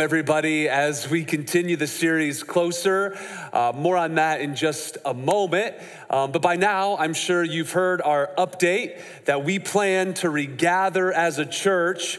everybody, as we continue the series closer. Uh, more on that in just a moment. Um, but by now, I'm sure you've heard our update that we plan to regather as a church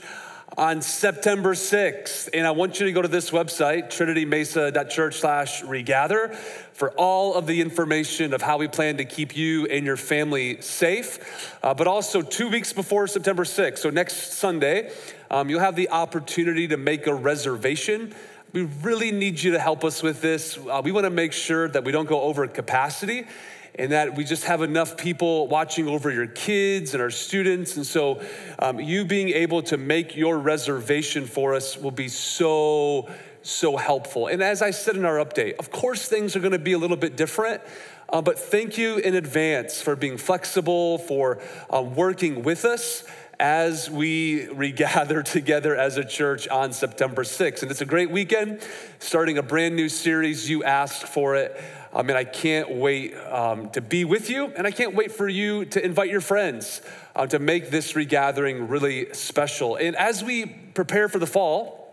on September 6th. And I want you to go to this website, trinitymesa.church slash regather, for all of the information of how we plan to keep you and your family safe. Uh, but also, two weeks before September 6th, so next Sunday, um, you'll have the opportunity to make a reservation. We really need you to help us with this. Uh, we want to make sure that we don't go over capacity and that we just have enough people watching over your kids and our students. And so, um, you being able to make your reservation for us will be so, so helpful. And as I said in our update, of course, things are going to be a little bit different. Uh, but thank you in advance for being flexible, for uh, working with us as we regather together as a church on September 6th. And it's a great weekend, starting a brand new series. You asked for it. I mean, I can't wait um, to be with you, and I can't wait for you to invite your friends uh, to make this regathering really special. And as we prepare for the fall,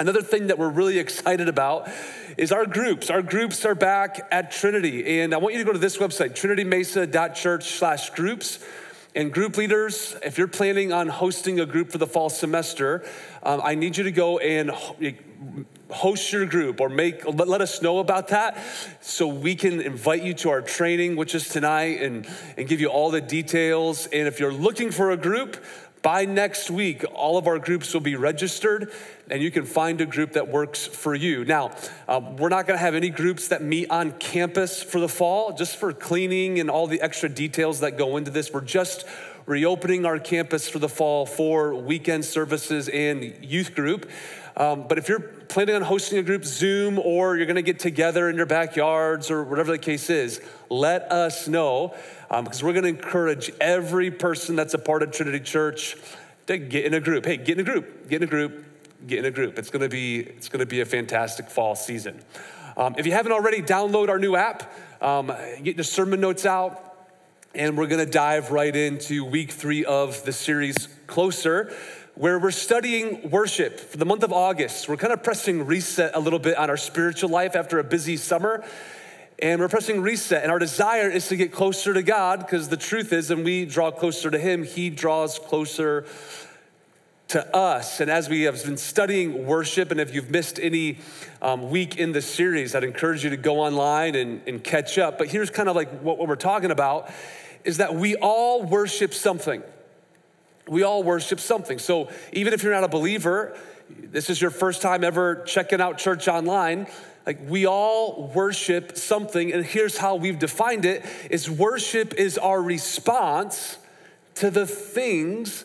Another thing that we're really excited about is our groups. Our groups are back at Trinity. And I want you to go to this website, trinitymesa.church slash groups. And group leaders, if you're planning on hosting a group for the fall semester, um, I need you to go and host your group or make let us know about that so we can invite you to our training which is tonight and, and give you all the details. And if you're looking for a group by next week, all of our groups will be registered and you can find a group that works for you. Now, uh, we're not gonna have any groups that meet on campus for the fall, just for cleaning and all the extra details that go into this. We're just reopening our campus for the fall for weekend services and youth group. Um, but if you're planning on hosting a group Zoom or you're gonna get together in your backyards or whatever the case is, let us know um, because we're gonna encourage every person that's a part of Trinity Church to get in a group. Hey, get in a group, get in a group, get in a group. It's gonna be, it's gonna be a fantastic fall season. Um, if you haven't already, download our new app, um, get the sermon notes out, and we're gonna dive right into week three of the series Closer where we're studying worship for the month of August. We're kind of pressing reset a little bit on our spiritual life after a busy summer. And we're pressing reset. And our desire is to get closer to God because the truth is, when we draw closer to Him, He draws closer to us. And as we have been studying worship, and if you've missed any um, week in the series, I'd encourage you to go online and, and catch up. But here's kind of like what, what we're talking about is that we all worship something we all worship something. So even if you're not a believer, this is your first time ever checking out church online, like we all worship something and here's how we've defined it is worship is our response to the things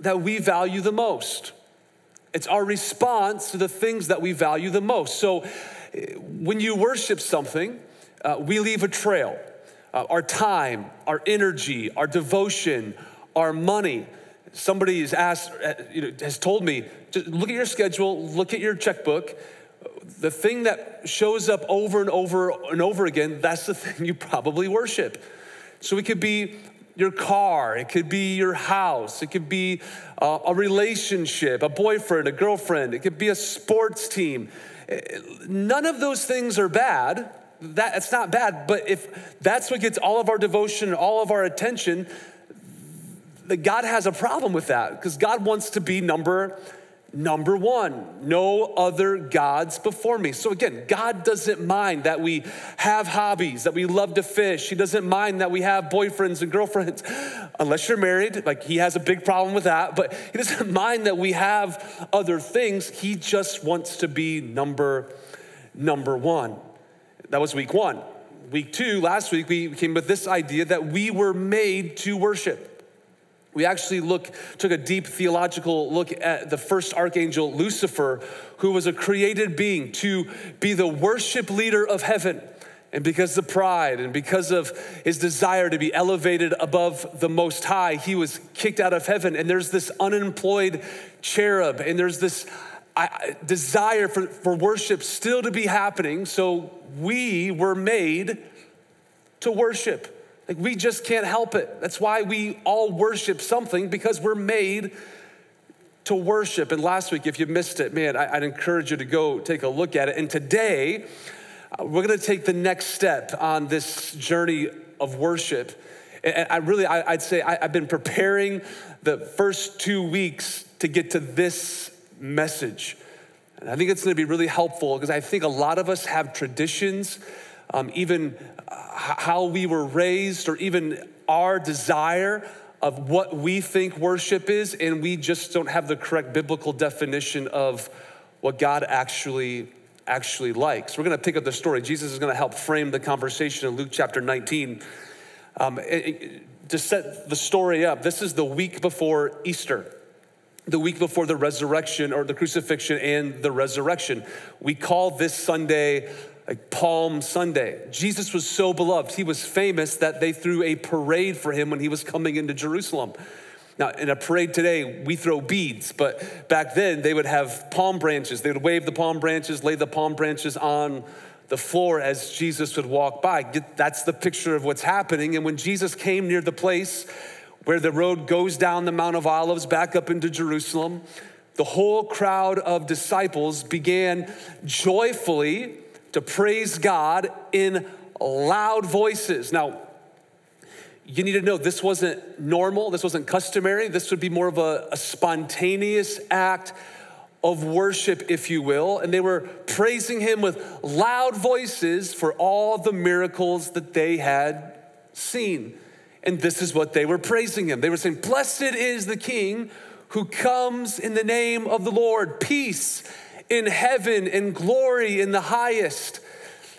that we value the most. It's our response to the things that we value the most. So when you worship something, uh, we leave a trail. Uh, our time, our energy, our devotion, our money. Somebody has asked, uh, you know, has told me, just look at your schedule, look at your checkbook. The thing that shows up over and over and over again, that's the thing you probably worship. So we could be your car, it could be your house, it could be uh, a relationship, a boyfriend, a girlfriend, it could be a sports team. None of those things are bad. That, it's not bad, but if that's what gets all of our devotion, all of our attention, that God has a problem with that because God wants to be number number one no other gods before me. So again god doesn't mind that we have hobbies that we love to fish. He doesn't mind that we have boyfriends and girlfriends. Unless you're married like he has a big problem with that but he doesn't mind that we have other things. He just wants to be number number one. That was week one. Week two last week we came with this idea that we were made to worship we actually look, took a deep theological look at the first archangel, Lucifer, who was a created being to be the worship leader of heaven. And because of pride and because of his desire to be elevated above the Most High, he was kicked out of heaven. And there's this unemployed cherub, and there's this desire for, for worship still to be happening. So we were made to worship. Like we just can't help it. That's why we all worship something because we're made to worship. And last week, if you missed it, man, I, would encourage you to go take a look at it. And today, uh, we're gonna take the next step on this journey of worship. And I really, I, would say I've been preparing the first two weeks to get to this message. And I think it's gonna be really helpful because I think a lot of us have traditions, um, even how we were raised, or even our desire of what we think worship is, and we just don't have the correct biblical definition of what God actually actually likes. We're going to pick up the story. Jesus is going to help frame the conversation in Luke chapter 19. Um, it, it, to set the story up, this is the week before Easter the week before the resurrection or the crucifixion and the resurrection. We call this Sunday like Palm Sunday. Jesus was so beloved, he was famous that they threw a parade for him when he was coming into Jerusalem. Now, in a parade today, we throw beads, but back then they would have palm branches. They would wave the palm branches, lay the palm branches on the floor as Jesus would walk by. That's the picture of what's happening. And when Jesus came near the place where the road goes down the Mount of Olives back up into Jerusalem, the whole crowd of disciples began joyfully to praise God in loud voices. Now, you need to know this wasn't normal, this wasn't customary. This would be more of a, a spontaneous act of worship, if you will. And they were praising him with loud voices for all the miracles that they had seen. And this is what they were praising him. They were saying, Blessed is the King who comes in the name of the Lord, peace in heaven and glory in the highest.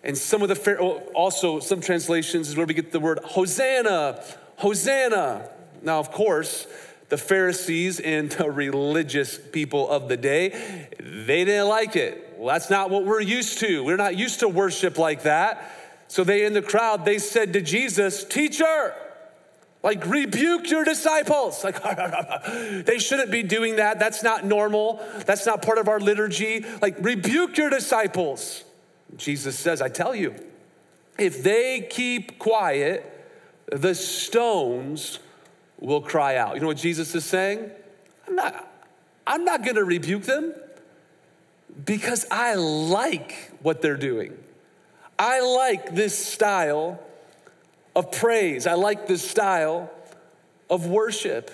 And some of the, also some translations is where we get the word Hosanna, Hosanna. Now, of course, the Pharisees and the religious people of the day, they didn't like it. Well, that's not what we're used to. We're not used to worship like that. So they in the crowd, they said to Jesus, Teacher, like, rebuke your disciples. Like, they shouldn't be doing that. That's not normal. That's not part of our liturgy. Like, rebuke your disciples. Jesus says, I tell you, if they keep quiet, the stones will cry out. You know what Jesus is saying? I'm not, I'm not gonna rebuke them because I like what they're doing. I like this style of praise. I like this style of worship.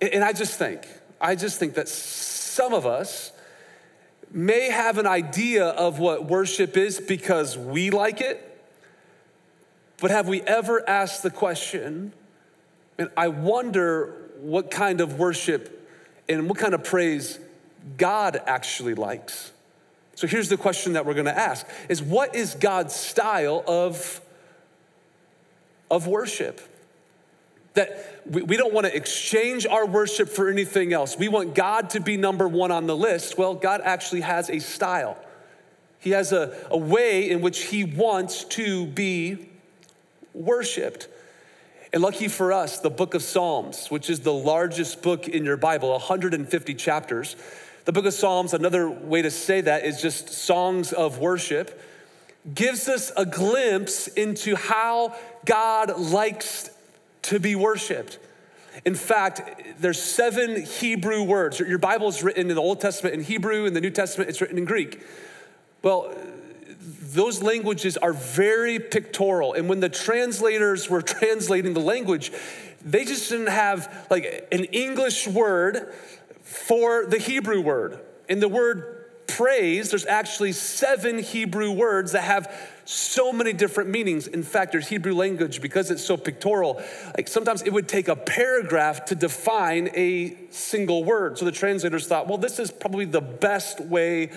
And I just think, I just think that some of us may have an idea of what worship is because we like it. But have we ever asked the question, and I wonder what kind of worship and what kind of praise God actually likes? So here's the question that we're gonna ask is what is God's style of of worship. That we, we don't want to exchange our worship for anything else. We want God to be number one on the list. Well, God actually has a style, He has a, a way in which He wants to be worshiped. And lucky for us, the book of Psalms, which is the largest book in your Bible, 150 chapters. The book of Psalms, another way to say that is just songs of worship gives us a glimpse into how God likes to be worshiped. In fact, there's seven Hebrew words. Your Bible is written in the Old Testament in Hebrew, in the New Testament, it's written in Greek. Well, those languages are very pictorial. And when the translators were translating the language, they just didn't have like an English word for the Hebrew word. And the word praise, there's actually seven Hebrew words that have so many different meanings. In fact, there's Hebrew language because it's so pictorial. Like sometimes it would take a paragraph to define a single word. So the translators thought, well, this is probably the best way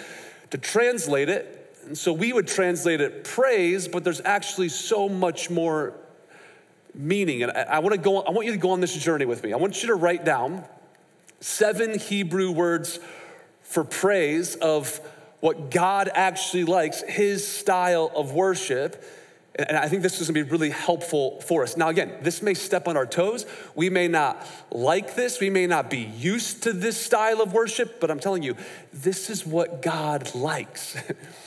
to translate it. And so we would translate it praise, but there's actually so much more meaning. And I, I want to go, I want you to go on this journey with me. I want you to write down seven Hebrew words for praise of what God actually likes, his style of worship. And I think this is gonna be really helpful for us. Now, again, this may step on our toes. We may not like this. We may not be used to this style of worship, but I'm telling you, this is what God likes.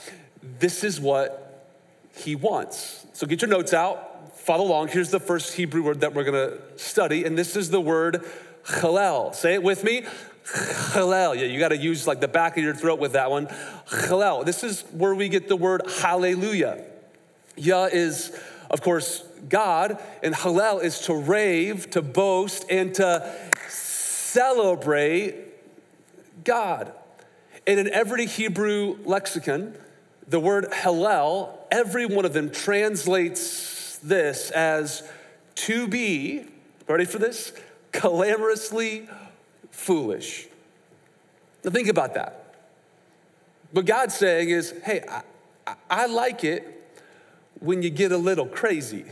this is what he wants. So get your notes out, follow along. Here's the first Hebrew word that we're gonna study, and this is the word chalel. Say it with me Hallel. Yeah, you got to use like the back of your throat with that one. Hallel. This is where we get the word hallelujah. Yah is, of course, God, and Hallel is to rave, to boast, and to celebrate God. And in every Hebrew lexicon, the word Hallel, every one of them translates this as to be, ready for this? Clamorously foolish. Now think about that. What God's saying is, hey, I, I like it when you get a little crazy.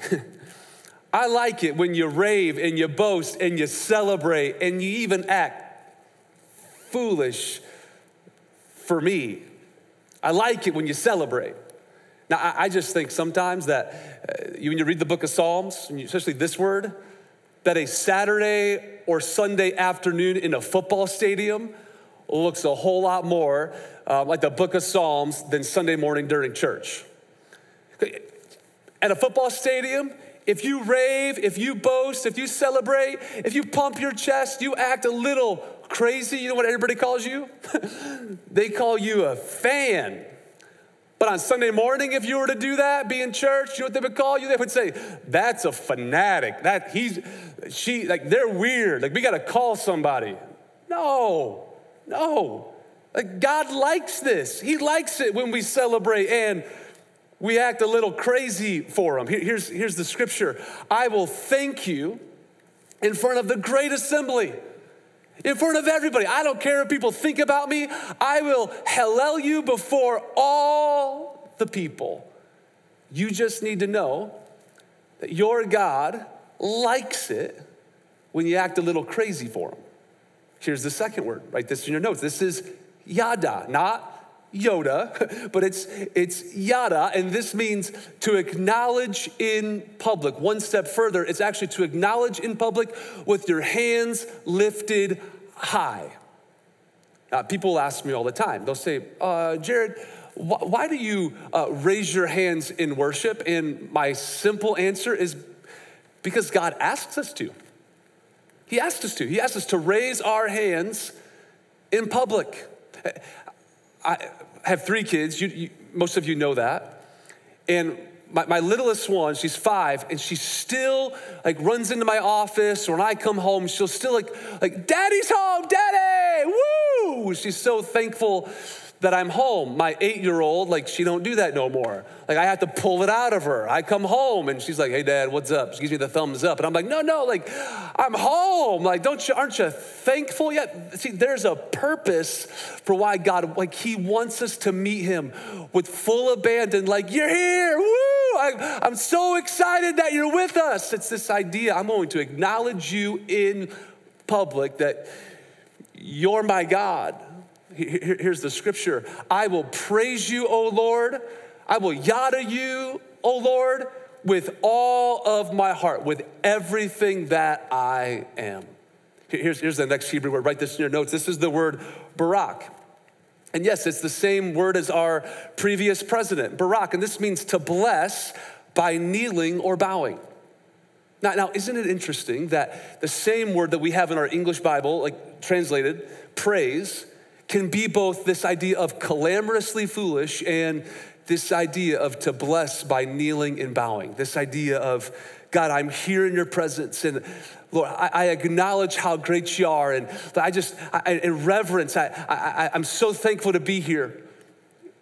I like it when you rave and you boast and you celebrate and you even act foolish for me. I like it when you celebrate. Now, I, I just think sometimes that uh, when you read the book of Psalms, especially this word, that a Saturday or Sunday afternoon in a football stadium looks a whole lot more uh, like the book of Psalms than Sunday morning during church. At a football stadium, if you rave, if you boast, if you celebrate, if you pump your chest, you act a little crazy, you know what everybody calls you? they call you a fan. But on Sunday morning, if you were to do that, be in church, you know what they would call you? They would say, "That's a fanatic. That he's, she, like they're weird. Like we got to call somebody." No, no. Like God likes this. He likes it when we celebrate and we act a little crazy for Him. Here's here's the scripture. I will thank you in front of the great assembly in front of everybody. I don't care if people think about me. I will hallel you before all the people. You just need to know that your God likes it when you act a little crazy for him. Here's the second word. Write this in your notes. This is yada, not Yoda, but it's, it's yada, and this means to acknowledge in public. One step further, it's actually to acknowledge in public with your hands lifted high. Uh, people ask me all the time, they'll say, uh, Jared, wh- why do you uh, raise your hands in worship? And my simple answer is because God asks us to. He asks us to. He asks us to raise our hands in public. I have three kids. You, you, most of you know that. And my, my littlest one, she's five, and she still like runs into my office, or when I come home, she'll still like, like, Daddy's home, Daddy! Woo! She's so thankful that I'm home. My eight year old, like, she don't do that no more. Like, I have to pull it out of her. I come home and she's like, hey, dad, what's up? She gives me the thumbs up. And I'm like, no, no, like, I'm home. Like, don't you, aren't you thankful yet? See, there's a purpose for why God, like, He wants us to meet Him with full abandon. Like, you're here. Woo! I, I'm so excited that you're with us. It's this idea I'm going to acknowledge you in public that you're my God Here's the scripture I will praise you, O Lord. I will yada you, O Lord, with all of my heart, with everything that I am. Here's, here's the next Hebrew word. Write this in your notes. This is the word Barak. And yes, it's the same word as our previous president, Barack. And this means to bless by kneeling or bowing. Now, now, isn't it interesting that the same word that we have in our English Bible, like translated, praise, can be both this idea of clamorously foolish and this idea of to bless by kneeling and bowing. This idea of, God, I'm here in your presence and Lord, I, I acknowledge how great you are. And I just, I, in reverence, I, I, I'm so thankful to be here.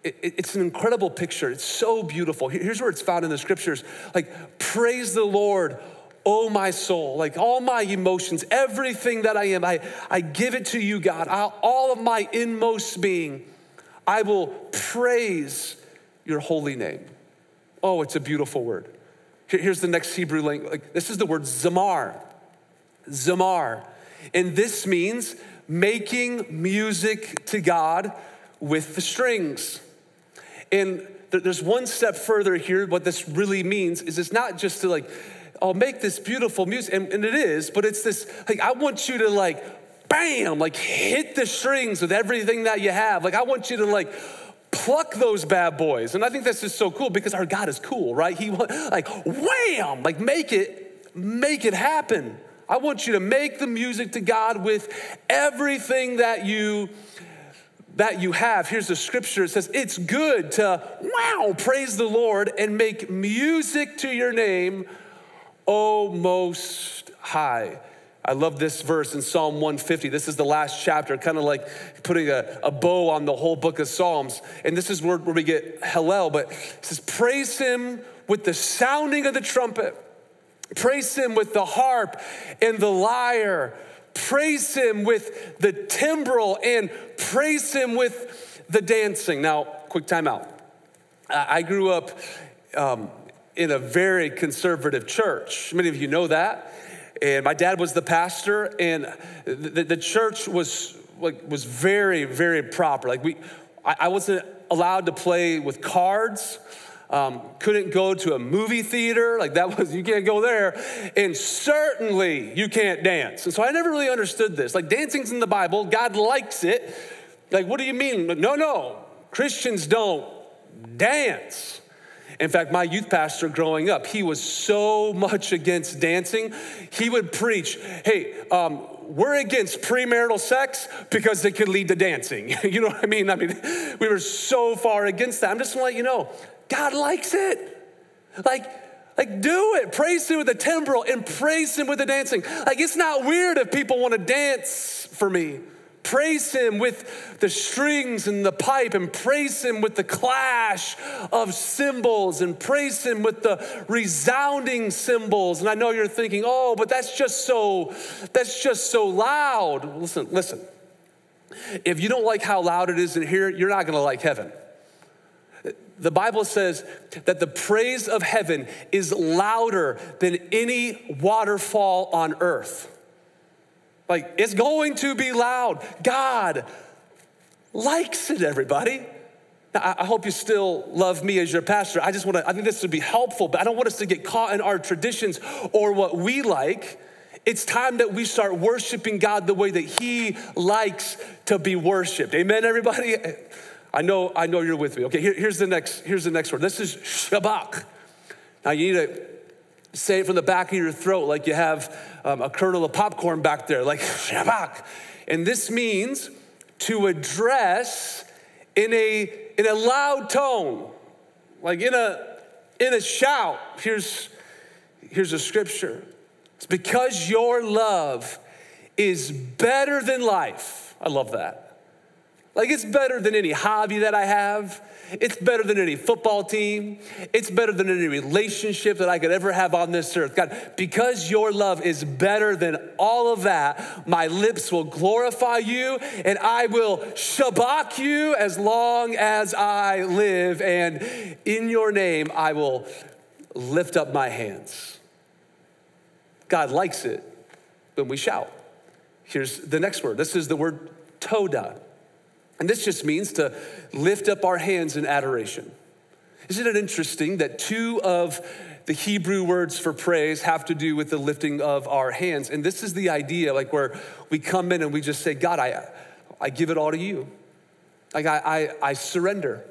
It, it's an incredible picture. It's so beautiful. Here's where it's found in the scriptures like, praise the Lord, oh my soul, like all my emotions, everything that I am, I, I give it to you, God. I'll, all of my inmost being, I will praise your holy name. Oh, it's a beautiful word. Here's the next Hebrew language. Like, this is the word zamar. Zamar. And this means making music to God with the strings. And there's one step further here. What this really means is it's not just to like I'll make this beautiful music. And, and it is, but it's this, like, I want you to like, bam, like hit the strings with everything that you have. Like, I want you to like, pluck those bad boys. And I think that's just so cool because our God is cool, right? He like wham, like make it, make it happen. I want you to make the music to God with everything that you that you have. Here's the scripture. It says, It's good to wow, praise the Lord and make music to your name, O most high. I love this verse in Psalm 150. This is the last chapter, kind of like putting a, a bow on the whole book of Psalms. And this is where, where we get Hallel, but it says, Praise him with the sounding of the trumpet, praise him with the harp and the lyre, praise him with the timbrel, and praise him with the dancing. Now, quick time out. I grew up um, in a very conservative church. Many of you know that and my dad was the pastor, and the, the church was like was very, very proper. Like we, I, I wasn't allowed to play with cards. Um, couldn't go to a movie theater. Like that was, you can't go there. And certainly you can't dance. And so I never really understood this. Like dancing's in the Bible, God likes it. Like, what do you mean? No, no, Christians don't dance. In fact, my youth pastor growing up, he was so much against dancing. He would preach, hey, um, we're against premarital sex because it could lead to dancing. you know what I mean? I mean, we were so far against that. I'm just gonna let you know, God likes it. Like, like, do it. Praise Him with the timbrel and praise Him with the dancing. Like, it's not weird if people want to dance for me. Praise him with the strings and the pipe, and praise him with the clash of cymbals, and praise him with the resounding cymbals. And I know you're thinking, oh, but that's just so, that's just so loud. Listen, listen. If you don't like how loud it is in here, you're not gonna like heaven. The Bible says that the praise of heaven is louder than any waterfall on earth. Like, it's going to be loud. God likes it, everybody. Now, I hope you still love me as your pastor. I just want to, I think this would be helpful, but I don't want us to get caught in our traditions or what we like. It's time that we start worshiping God the way that He likes to be worshiped. Amen, everybody? I know, I know you're with me. Okay, here, here's the next, here's the next word. This is Shabach. Now you need to say it from the back of your throat like you have um, a kernel of popcorn back there, like Shabach. And this means to address in a, in a loud tone, like in a, in a shout. Here's, here's a scripture. It's because your love is better than life. I love that. Like, it's better than any hobby that I have. It's better than any football team. It's better than any relationship that I could ever have on this earth. God, because your love is better than all of that, my lips will glorify you and I will shabach you as long as I live. And in your name, I will lift up my hands. God likes it when we shout. Here's the next word. This is the word toda. And this just means to lift up our hands in adoration. Isn't it interesting that two of the Hebrew words for praise have to do with the lifting of our hands? And this is the idea, like where we come in and we just say, God, I, I give it all to you. Like I, I, I surrender.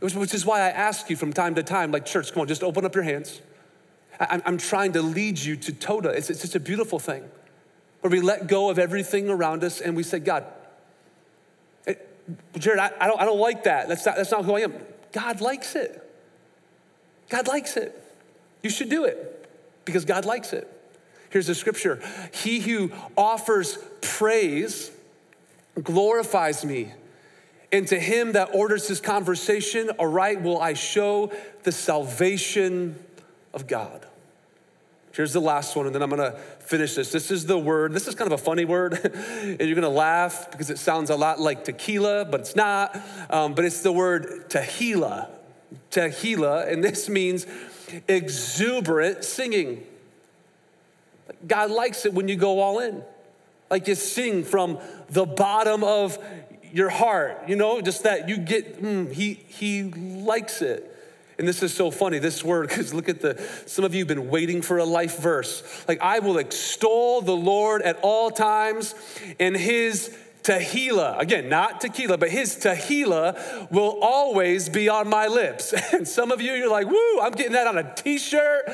Which is why I ask you from time to time, like, church, come on, just open up your hands. I, I'm trying to lead you to Toda. It's, it's just a beautiful thing where we let go of everything around us and we say, God, Jared, I, I, don't, I don't like that. That's not, that's not who I am. God likes it. God likes it. You should do it because God likes it. Here's the scripture He who offers praise glorifies me. And to him that orders his conversation aright will I show the salvation of God. Here's the last one, and then I'm gonna finish this. This is the word, this is kind of a funny word, and you're gonna laugh because it sounds a lot like tequila, but it's not. Um, but it's the word tehillah. Tehillah, and this means exuberant singing. God likes it when you go all in. Like you sing from the bottom of your heart, you know, just that you get, mm, he, he likes it. And this is so funny, this word, because look at the, some of you have been waiting for a life verse. Like, I will extol the Lord at all times, and his tehillah, again, not tequila, but his tehillah will always be on my lips. And some of you, you're like, woo, I'm getting that on a t shirt.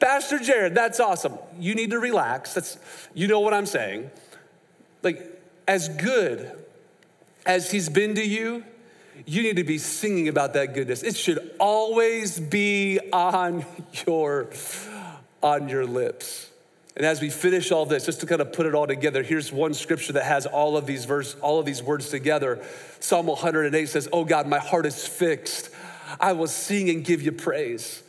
Pastor Jared, that's awesome. You need to relax. That's, you know what I'm saying. Like, as good as he's been to you, you need to be singing about that goodness. It should always be on your on your lips. And as we finish all this, just to kind of put it all together, here's one scripture that has all of these verse, all of these words together. Psalm 108 says, "Oh God, my heart is fixed. I will sing and give you praise."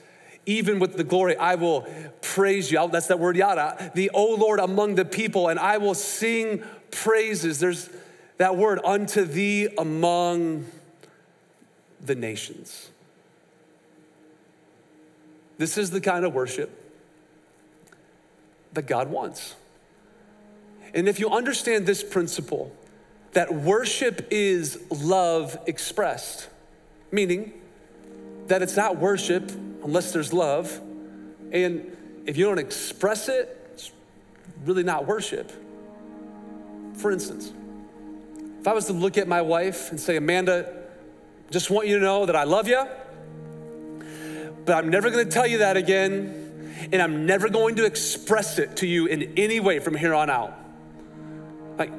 Even with the glory, I will praise you. That's that word yada. The O Lord among the people, and I will sing praises. There's that word unto thee among the nations. This is the kind of worship that God wants. And if you understand this principle, that worship is love expressed, meaning that it's not worship unless there's love. And if you don't express it, it's really not worship. For instance, if I was to look at my wife and say, Amanda, just want you to know that I love you, but I'm never gonna tell you that again and I'm never going to express it to you in any way from here on out. Like,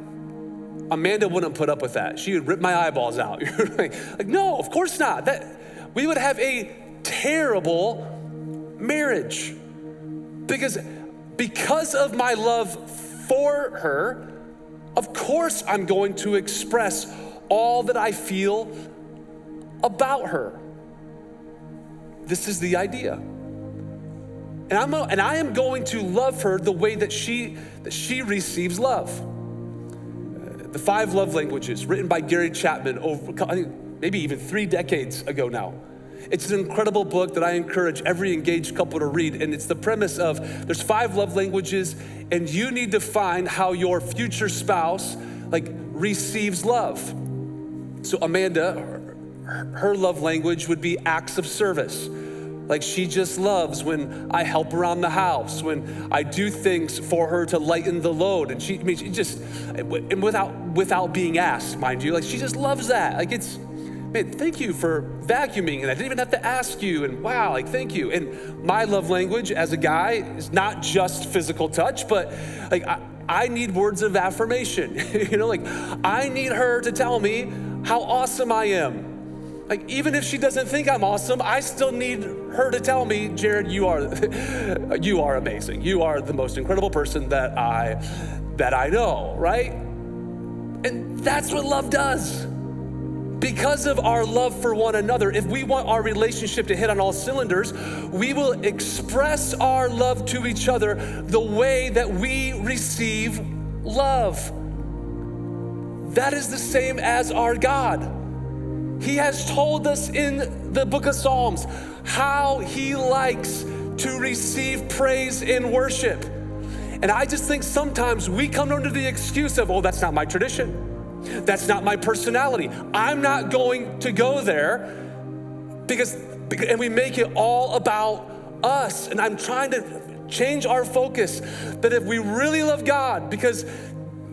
Amanda wouldn't put up with that. She would rip my eyeballs out. like, like, no, of course not. That we would have a terrible marriage. Because because of my love for her, of course I'm going to express all that I feel about her. This is the idea. And, I'm, and I am going to love her the way that she, that she receives love. the Five Love Languages, written by Gary Chapman over, I think maybe even three decades ago now. It's an incredible book that I encourage every engaged couple to read. And it's the premise of there's five love languages, and you need to find how your future spouse like receives love. So Amanda, her, love language would be acts of service. Like she just loves when I help around the house, when I do things for her to lighten the load. And she, I mean, she just, and without, without being asked, mind you, like she just loves that. Like it's, man, thank you for vacuuming. And I didn't even have to ask you. And wow, like thank you. And my love language as a guy is not just physical touch, but like I, I need words of affirmation. you know, like I need her to tell me how awesome I am like, even if she doesn't think I'm awesome, I still need her to tell me, Jared, you are, you are amazing. You are the most incredible person that I, that I know, right? And that's what love does. Because of our love for one another, if we want our relationship to hit on all cylinders, we will express our love to each other the way that we receive love. That is the same as our God. He has told us in the book of Psalms how he likes to receive praise in worship. And I just think sometimes we come under the excuse of, oh, that's not my tradition. That's not my personality. I'm not going to go there because, and we make it all about us. And I'm trying to change our focus that if we really love God, because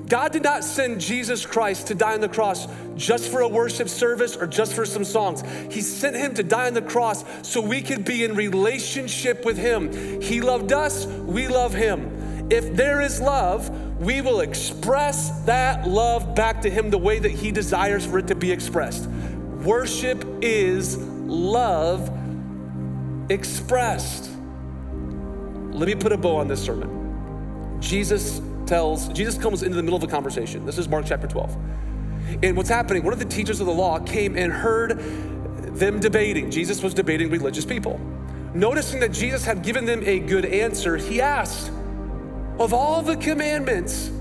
God did not send Jesus Christ to die on the cross just for a worship service or just for some songs. He sent him to die on the cross so we could be in relationship with him. He loved us, we love him. If there is love, we will express that love back to him the way that he desires for it to be expressed. Worship is love expressed. Let me put a bow on this sermon. Jesus tells, Jesus comes into the middle of a conversation. This is Mark chapter 12. And what's happening, one of the teachers of the law came and heard them debating. Jesus was debating religious people. Noticing that Jesus had given them a good answer, he asked, Of all the commandments,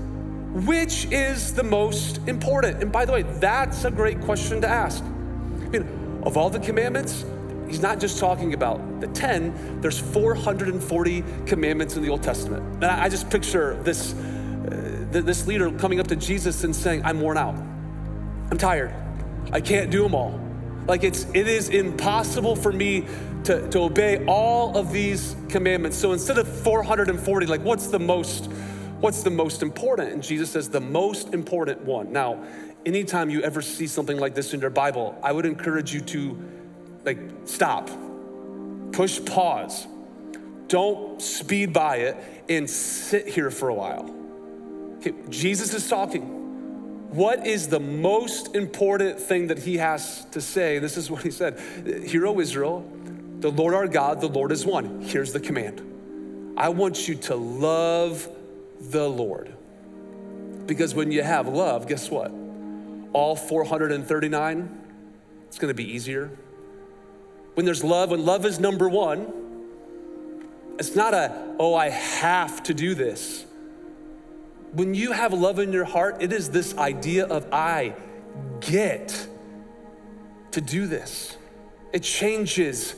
which is the most important? And by the way, that's a great question to ask. I mean, of all the commandments, he's not just talking about the 10, there's 440 commandments in the Old Testament. And I just picture this this leader coming up to Jesus and saying, I'm worn out. I'm tired. I can't do them all. Like it's it is impossible for me to, to obey all of these commandments. So instead of 440, like what's the most What's the most important? And Jesus says, the most important one. Now, anytime you ever see something like this in your Bible, I would encourage you to like stop, push pause. Don't speed by it and sit here for a while. Okay, Jesus is talking. What is the most important thing that he has to say? This is what he said Hear, O Israel, the Lord our God, the Lord is one. Here's the command I want you to love the Lord. Because when you have love, guess what? All 439, it's gonna be easier. When there's love, when love is number one, it's not a, oh, I have to do this. When you have love in your heart, it is this idea of, I get to do this. It changes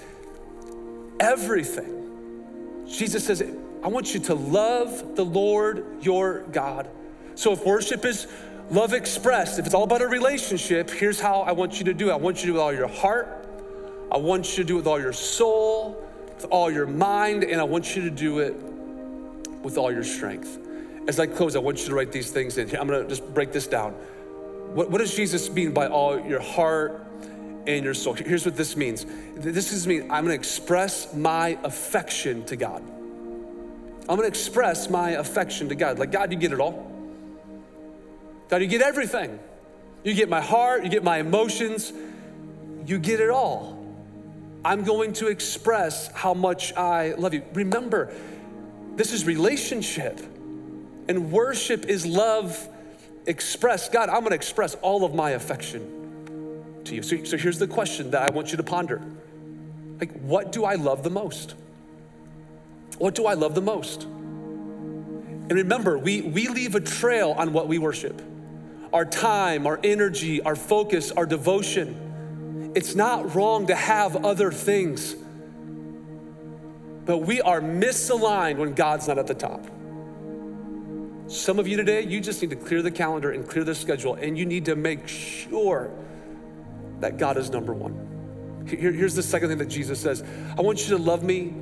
everything. Jesus says, I want you to love the Lord your God. So if worship is love expressed, if it's all about a relationship, here's how I want you to do it. I want you to do it with all your heart. I want you to do it with all your soul, with all your mind, and I want you to do it with all your strength. As I close, I want you to write these things in. I'm gonna just break this down. What, what does Jesus mean by all your heart and your soul? Here's what this means. This is mean I'm gonna express my affection to God. I'm gonna express my affection to God. Like, God, you get it all. God, you get everything. You get my heart, you get my emotions, you get it all. I'm going to express how much I love you. Remember, this is relationship, and worship is love expressed. God, I'm gonna express all of my affection to you. So, so here's the question that I want you to ponder like, what do I love the most? What do I love the most? And remember, we, we leave a trail on what we worship our time, our energy, our focus, our devotion. It's not wrong to have other things, but we are misaligned when God's not at the top. Some of you today, you just need to clear the calendar and clear the schedule, and you need to make sure that God is number one. Here, here's the second thing that Jesus says I want you to love me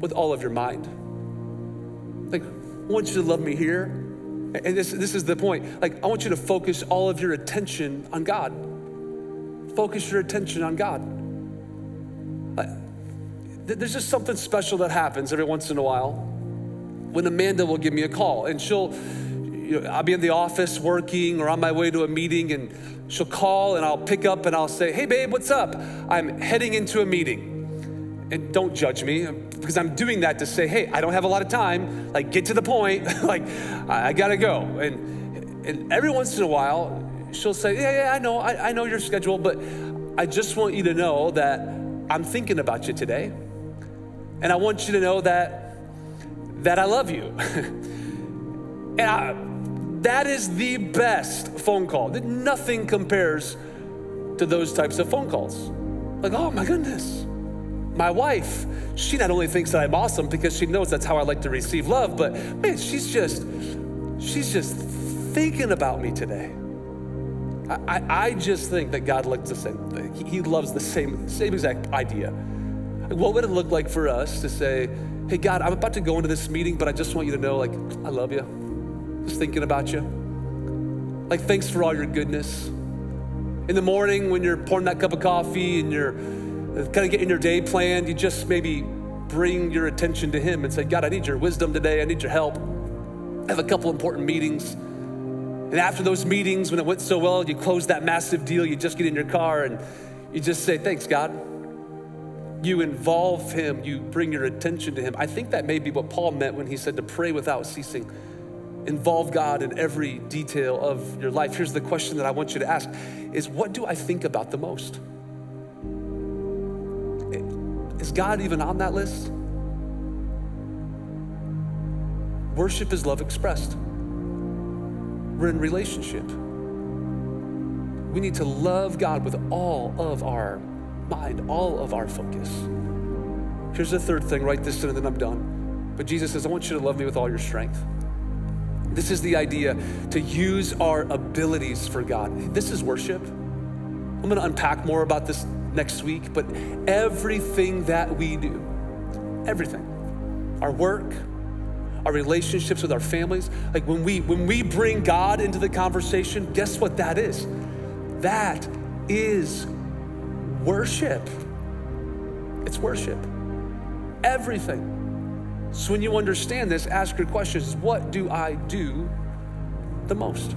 with all of your mind. Like, I want you to love me here. And this, this is the point. Like, I want you to focus all of your attention on God. Focus your attention on God. There's just something special that happens every once in a while when Amanda will give me a call and she'll, you know, I'll be in the office working or on my way to a meeting and she'll call and I'll pick up and I'll say, hey, babe, what's up? I'm heading into a meeting and don't judge me um, because I'm doing that to say, hey, I don't have a lot of time. Like, get to the point. like, I gotta go. And, and every once in a while, she'll say, yeah, yeah, I know, I, I know your schedule, but I just want you to know that I'm thinking about you today. And I want you to know that, that I love you. and I, that is the best phone call. Nothing compares to those types of phone calls. Like, oh my goodness my wife, she not only thinks that I'm awesome because she knows that's how I like to receive love, but man, she's just, she's just thinking about me today. I, I, just think that God looks the same. He loves the same, same exact idea. What would it look like for us to say, hey, God, I'm about to go into this meeting, but I just want you to know, like, I love you. Just thinking about you. Like, thanks for all your goodness. In the morning when you're pouring that cup of coffee and you're kind of getting your day planned, you just maybe bring your attention to Him and say, God, I need your wisdom today. I need your help. I have a couple important meetings. And after those meetings, when it went so well, you close that massive deal, you just get in your car and you just say, Thanks, God. You involve Him, you bring your attention to Him. I think that may be what Paul meant when he said to pray without ceasing. Involve God in every detail of your life. Here's the question that I want you to ask is what do I think about the most? Is God even on that list? Worship is love expressed. We're in relationship. We need to love God with all of our mind, all of our focus. Here's the third thing write this and then I'm done. But Jesus says, I want you to love me with all your strength. This is the idea to use our abilities for God. This is worship. I'm gonna unpack more about this next week, but everything that we do, everything, our work, our relationships with our families. Like when we when we bring God into the conversation, guess what that is? That is worship. It's worship. Everything. So when you understand this, ask your questions what do I do the most?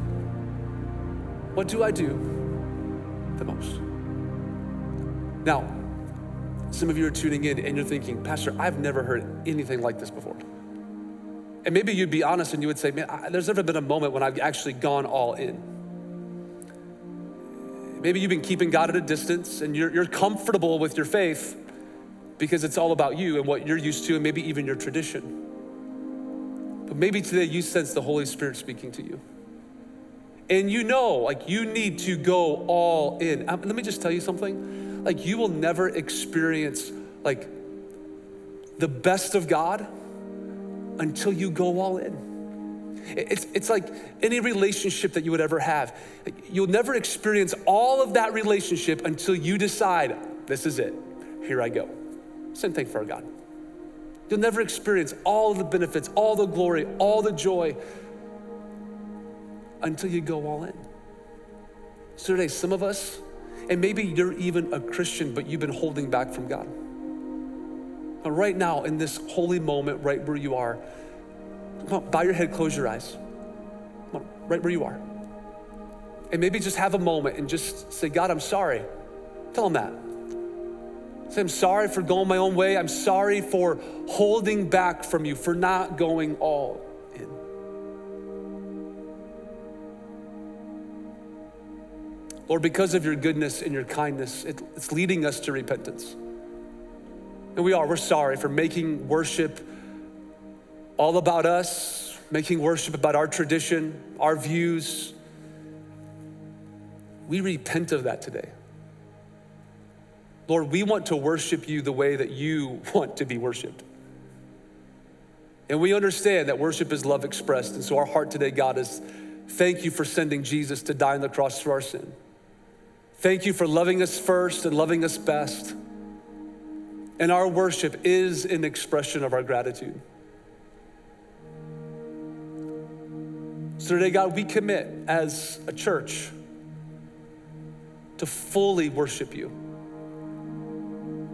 What do I do the most? Now, some of you are tuning in and you're thinking, Pastor, I've never heard anything like this before. And maybe you'd be honest and you would say, Man, I, there's never been a moment when I've actually gone all in. Maybe you've been keeping God at a distance and you're, you're comfortable with your faith because it's all about you and what you're used to, and maybe even your tradition. But maybe today you sense the Holy Spirit speaking to you. And you know, like, you need to go all in. Um, let me just tell you something. Like, you will never experience, like, the best of God until you go all in. It's, it's like any relationship that you would ever have. You'll never experience all of that relationship until you decide, this is it. Here I go. Same thing for our God. You'll never experience all of the benefits, all the glory, all the joy until you go all in. So today, some of us, and maybe you're even a Christian, but you've been holding back from God. And right now, in this holy moment, right where you are, come on, bow your head, close your eyes. Come on, right where you are. And maybe just have a moment and just say, God, I'm sorry. Tell him that. Say, I'm sorry for going my own way. I'm sorry for holding back from you, for not going all in. Lord, because of your goodness and your kindness, it, it's leading us to repentance. And we are, we're sorry for making worship all about us, making worship about our tradition, our views. We repent of that today. Lord, we want to worship you the way that you want to be worshiped. And we understand that worship is love expressed. And so our heart today, God, is thank you for sending Jesus to die on the cross for our sin. Thank you for loving us first and loving us best. And our worship is an expression of our gratitude. So today, God, we commit as a church to fully worship you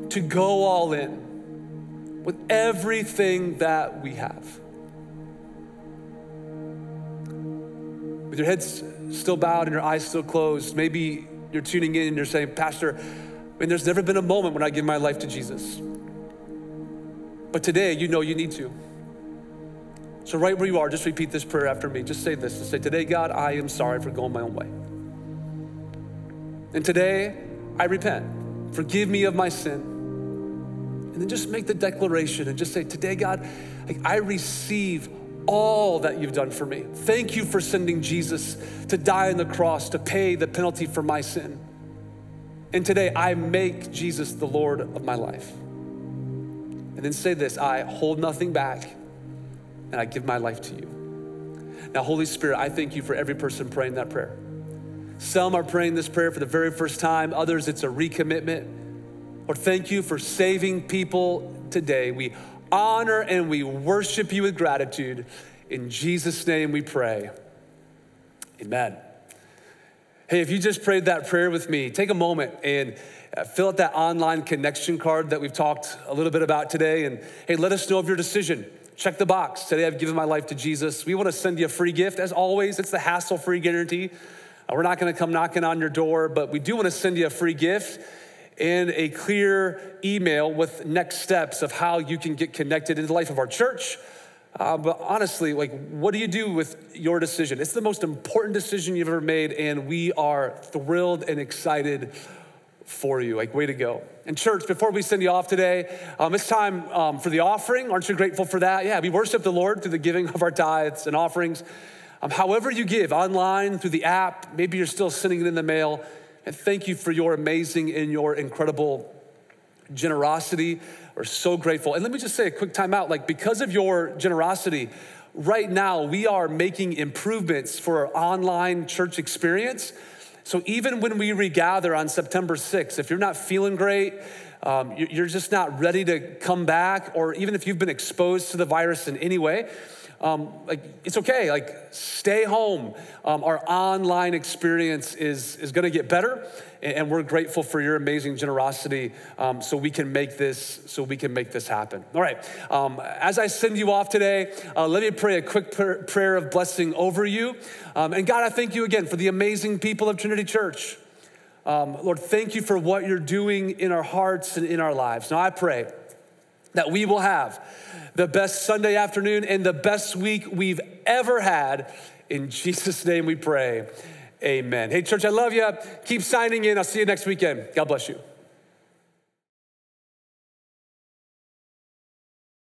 to go all in with everything that we have. With your heads still bowed and your eyes still closed, maybe you're tuning in and you're saying, Pastor, I mean, there's never been a moment when I give my life to Jesus. But today, you know you need to. So, right where you are, just repeat this prayer after me. Just say this. Just say, Today, God, I am sorry for going my own way. And today, I repent. Forgive me of my sin. And then just make the declaration and just say, Today, God, I receive all that you've done for me. Thank you for sending Jesus to die on the cross to pay the penalty for my sin. And today, I make Jesus the Lord of my life. And then say this I hold nothing back and I give my life to you. Now, Holy Spirit, I thank you for every person praying that prayer. Some are praying this prayer for the very first time, others, it's a recommitment. Lord, thank you for saving people today. We honor and we worship you with gratitude. In Jesus' name we pray. Amen. Hey, if you just prayed that prayer with me, take a moment and uh, fill out that online connection card that we've talked a little bit about today. And hey, let us know of your decision. Check the box. Today I've given my life to Jesus. We want to send you a free gift. As always, it's the hassle free guarantee. Uh, we're not going to come knocking on your door, but we do want to send you a free gift and a clear email with next steps of how you can get connected in the life of our church. Uh, but honestly, like, what do you do with your decision? It's the most important decision you've ever made, and we are thrilled and excited for you. Like, way to go. And, church, before we send you off today, um, it's time um, for the offering. Aren't you grateful for that? Yeah, we worship the Lord through the giving of our tithes and offerings. Um, however, you give online, through the app, maybe you're still sending it in the mail. And thank you for your amazing and your incredible generosity. We're so grateful. And let me just say a quick time out like, because of your generosity, right now we are making improvements for our online church experience. So even when we regather on September 6th, if you're not feeling great, um, you're just not ready to come back, or even if you've been exposed to the virus in any way, um, like it's okay. Like stay home. Um, our online experience is is going to get better, and we're grateful for your amazing generosity. Um, so we can make this so we can make this happen. All right. Um, as I send you off today, uh, let me pray a quick pr- prayer of blessing over you. Um, and God, I thank you again for the amazing people of Trinity Church. Um, Lord, thank you for what you're doing in our hearts and in our lives. Now I pray that we will have the best Sunday afternoon and the best week we've ever had. In Jesus' name we pray. Amen. Hey, church, I love you. Keep signing in. I'll see you next weekend. God bless you.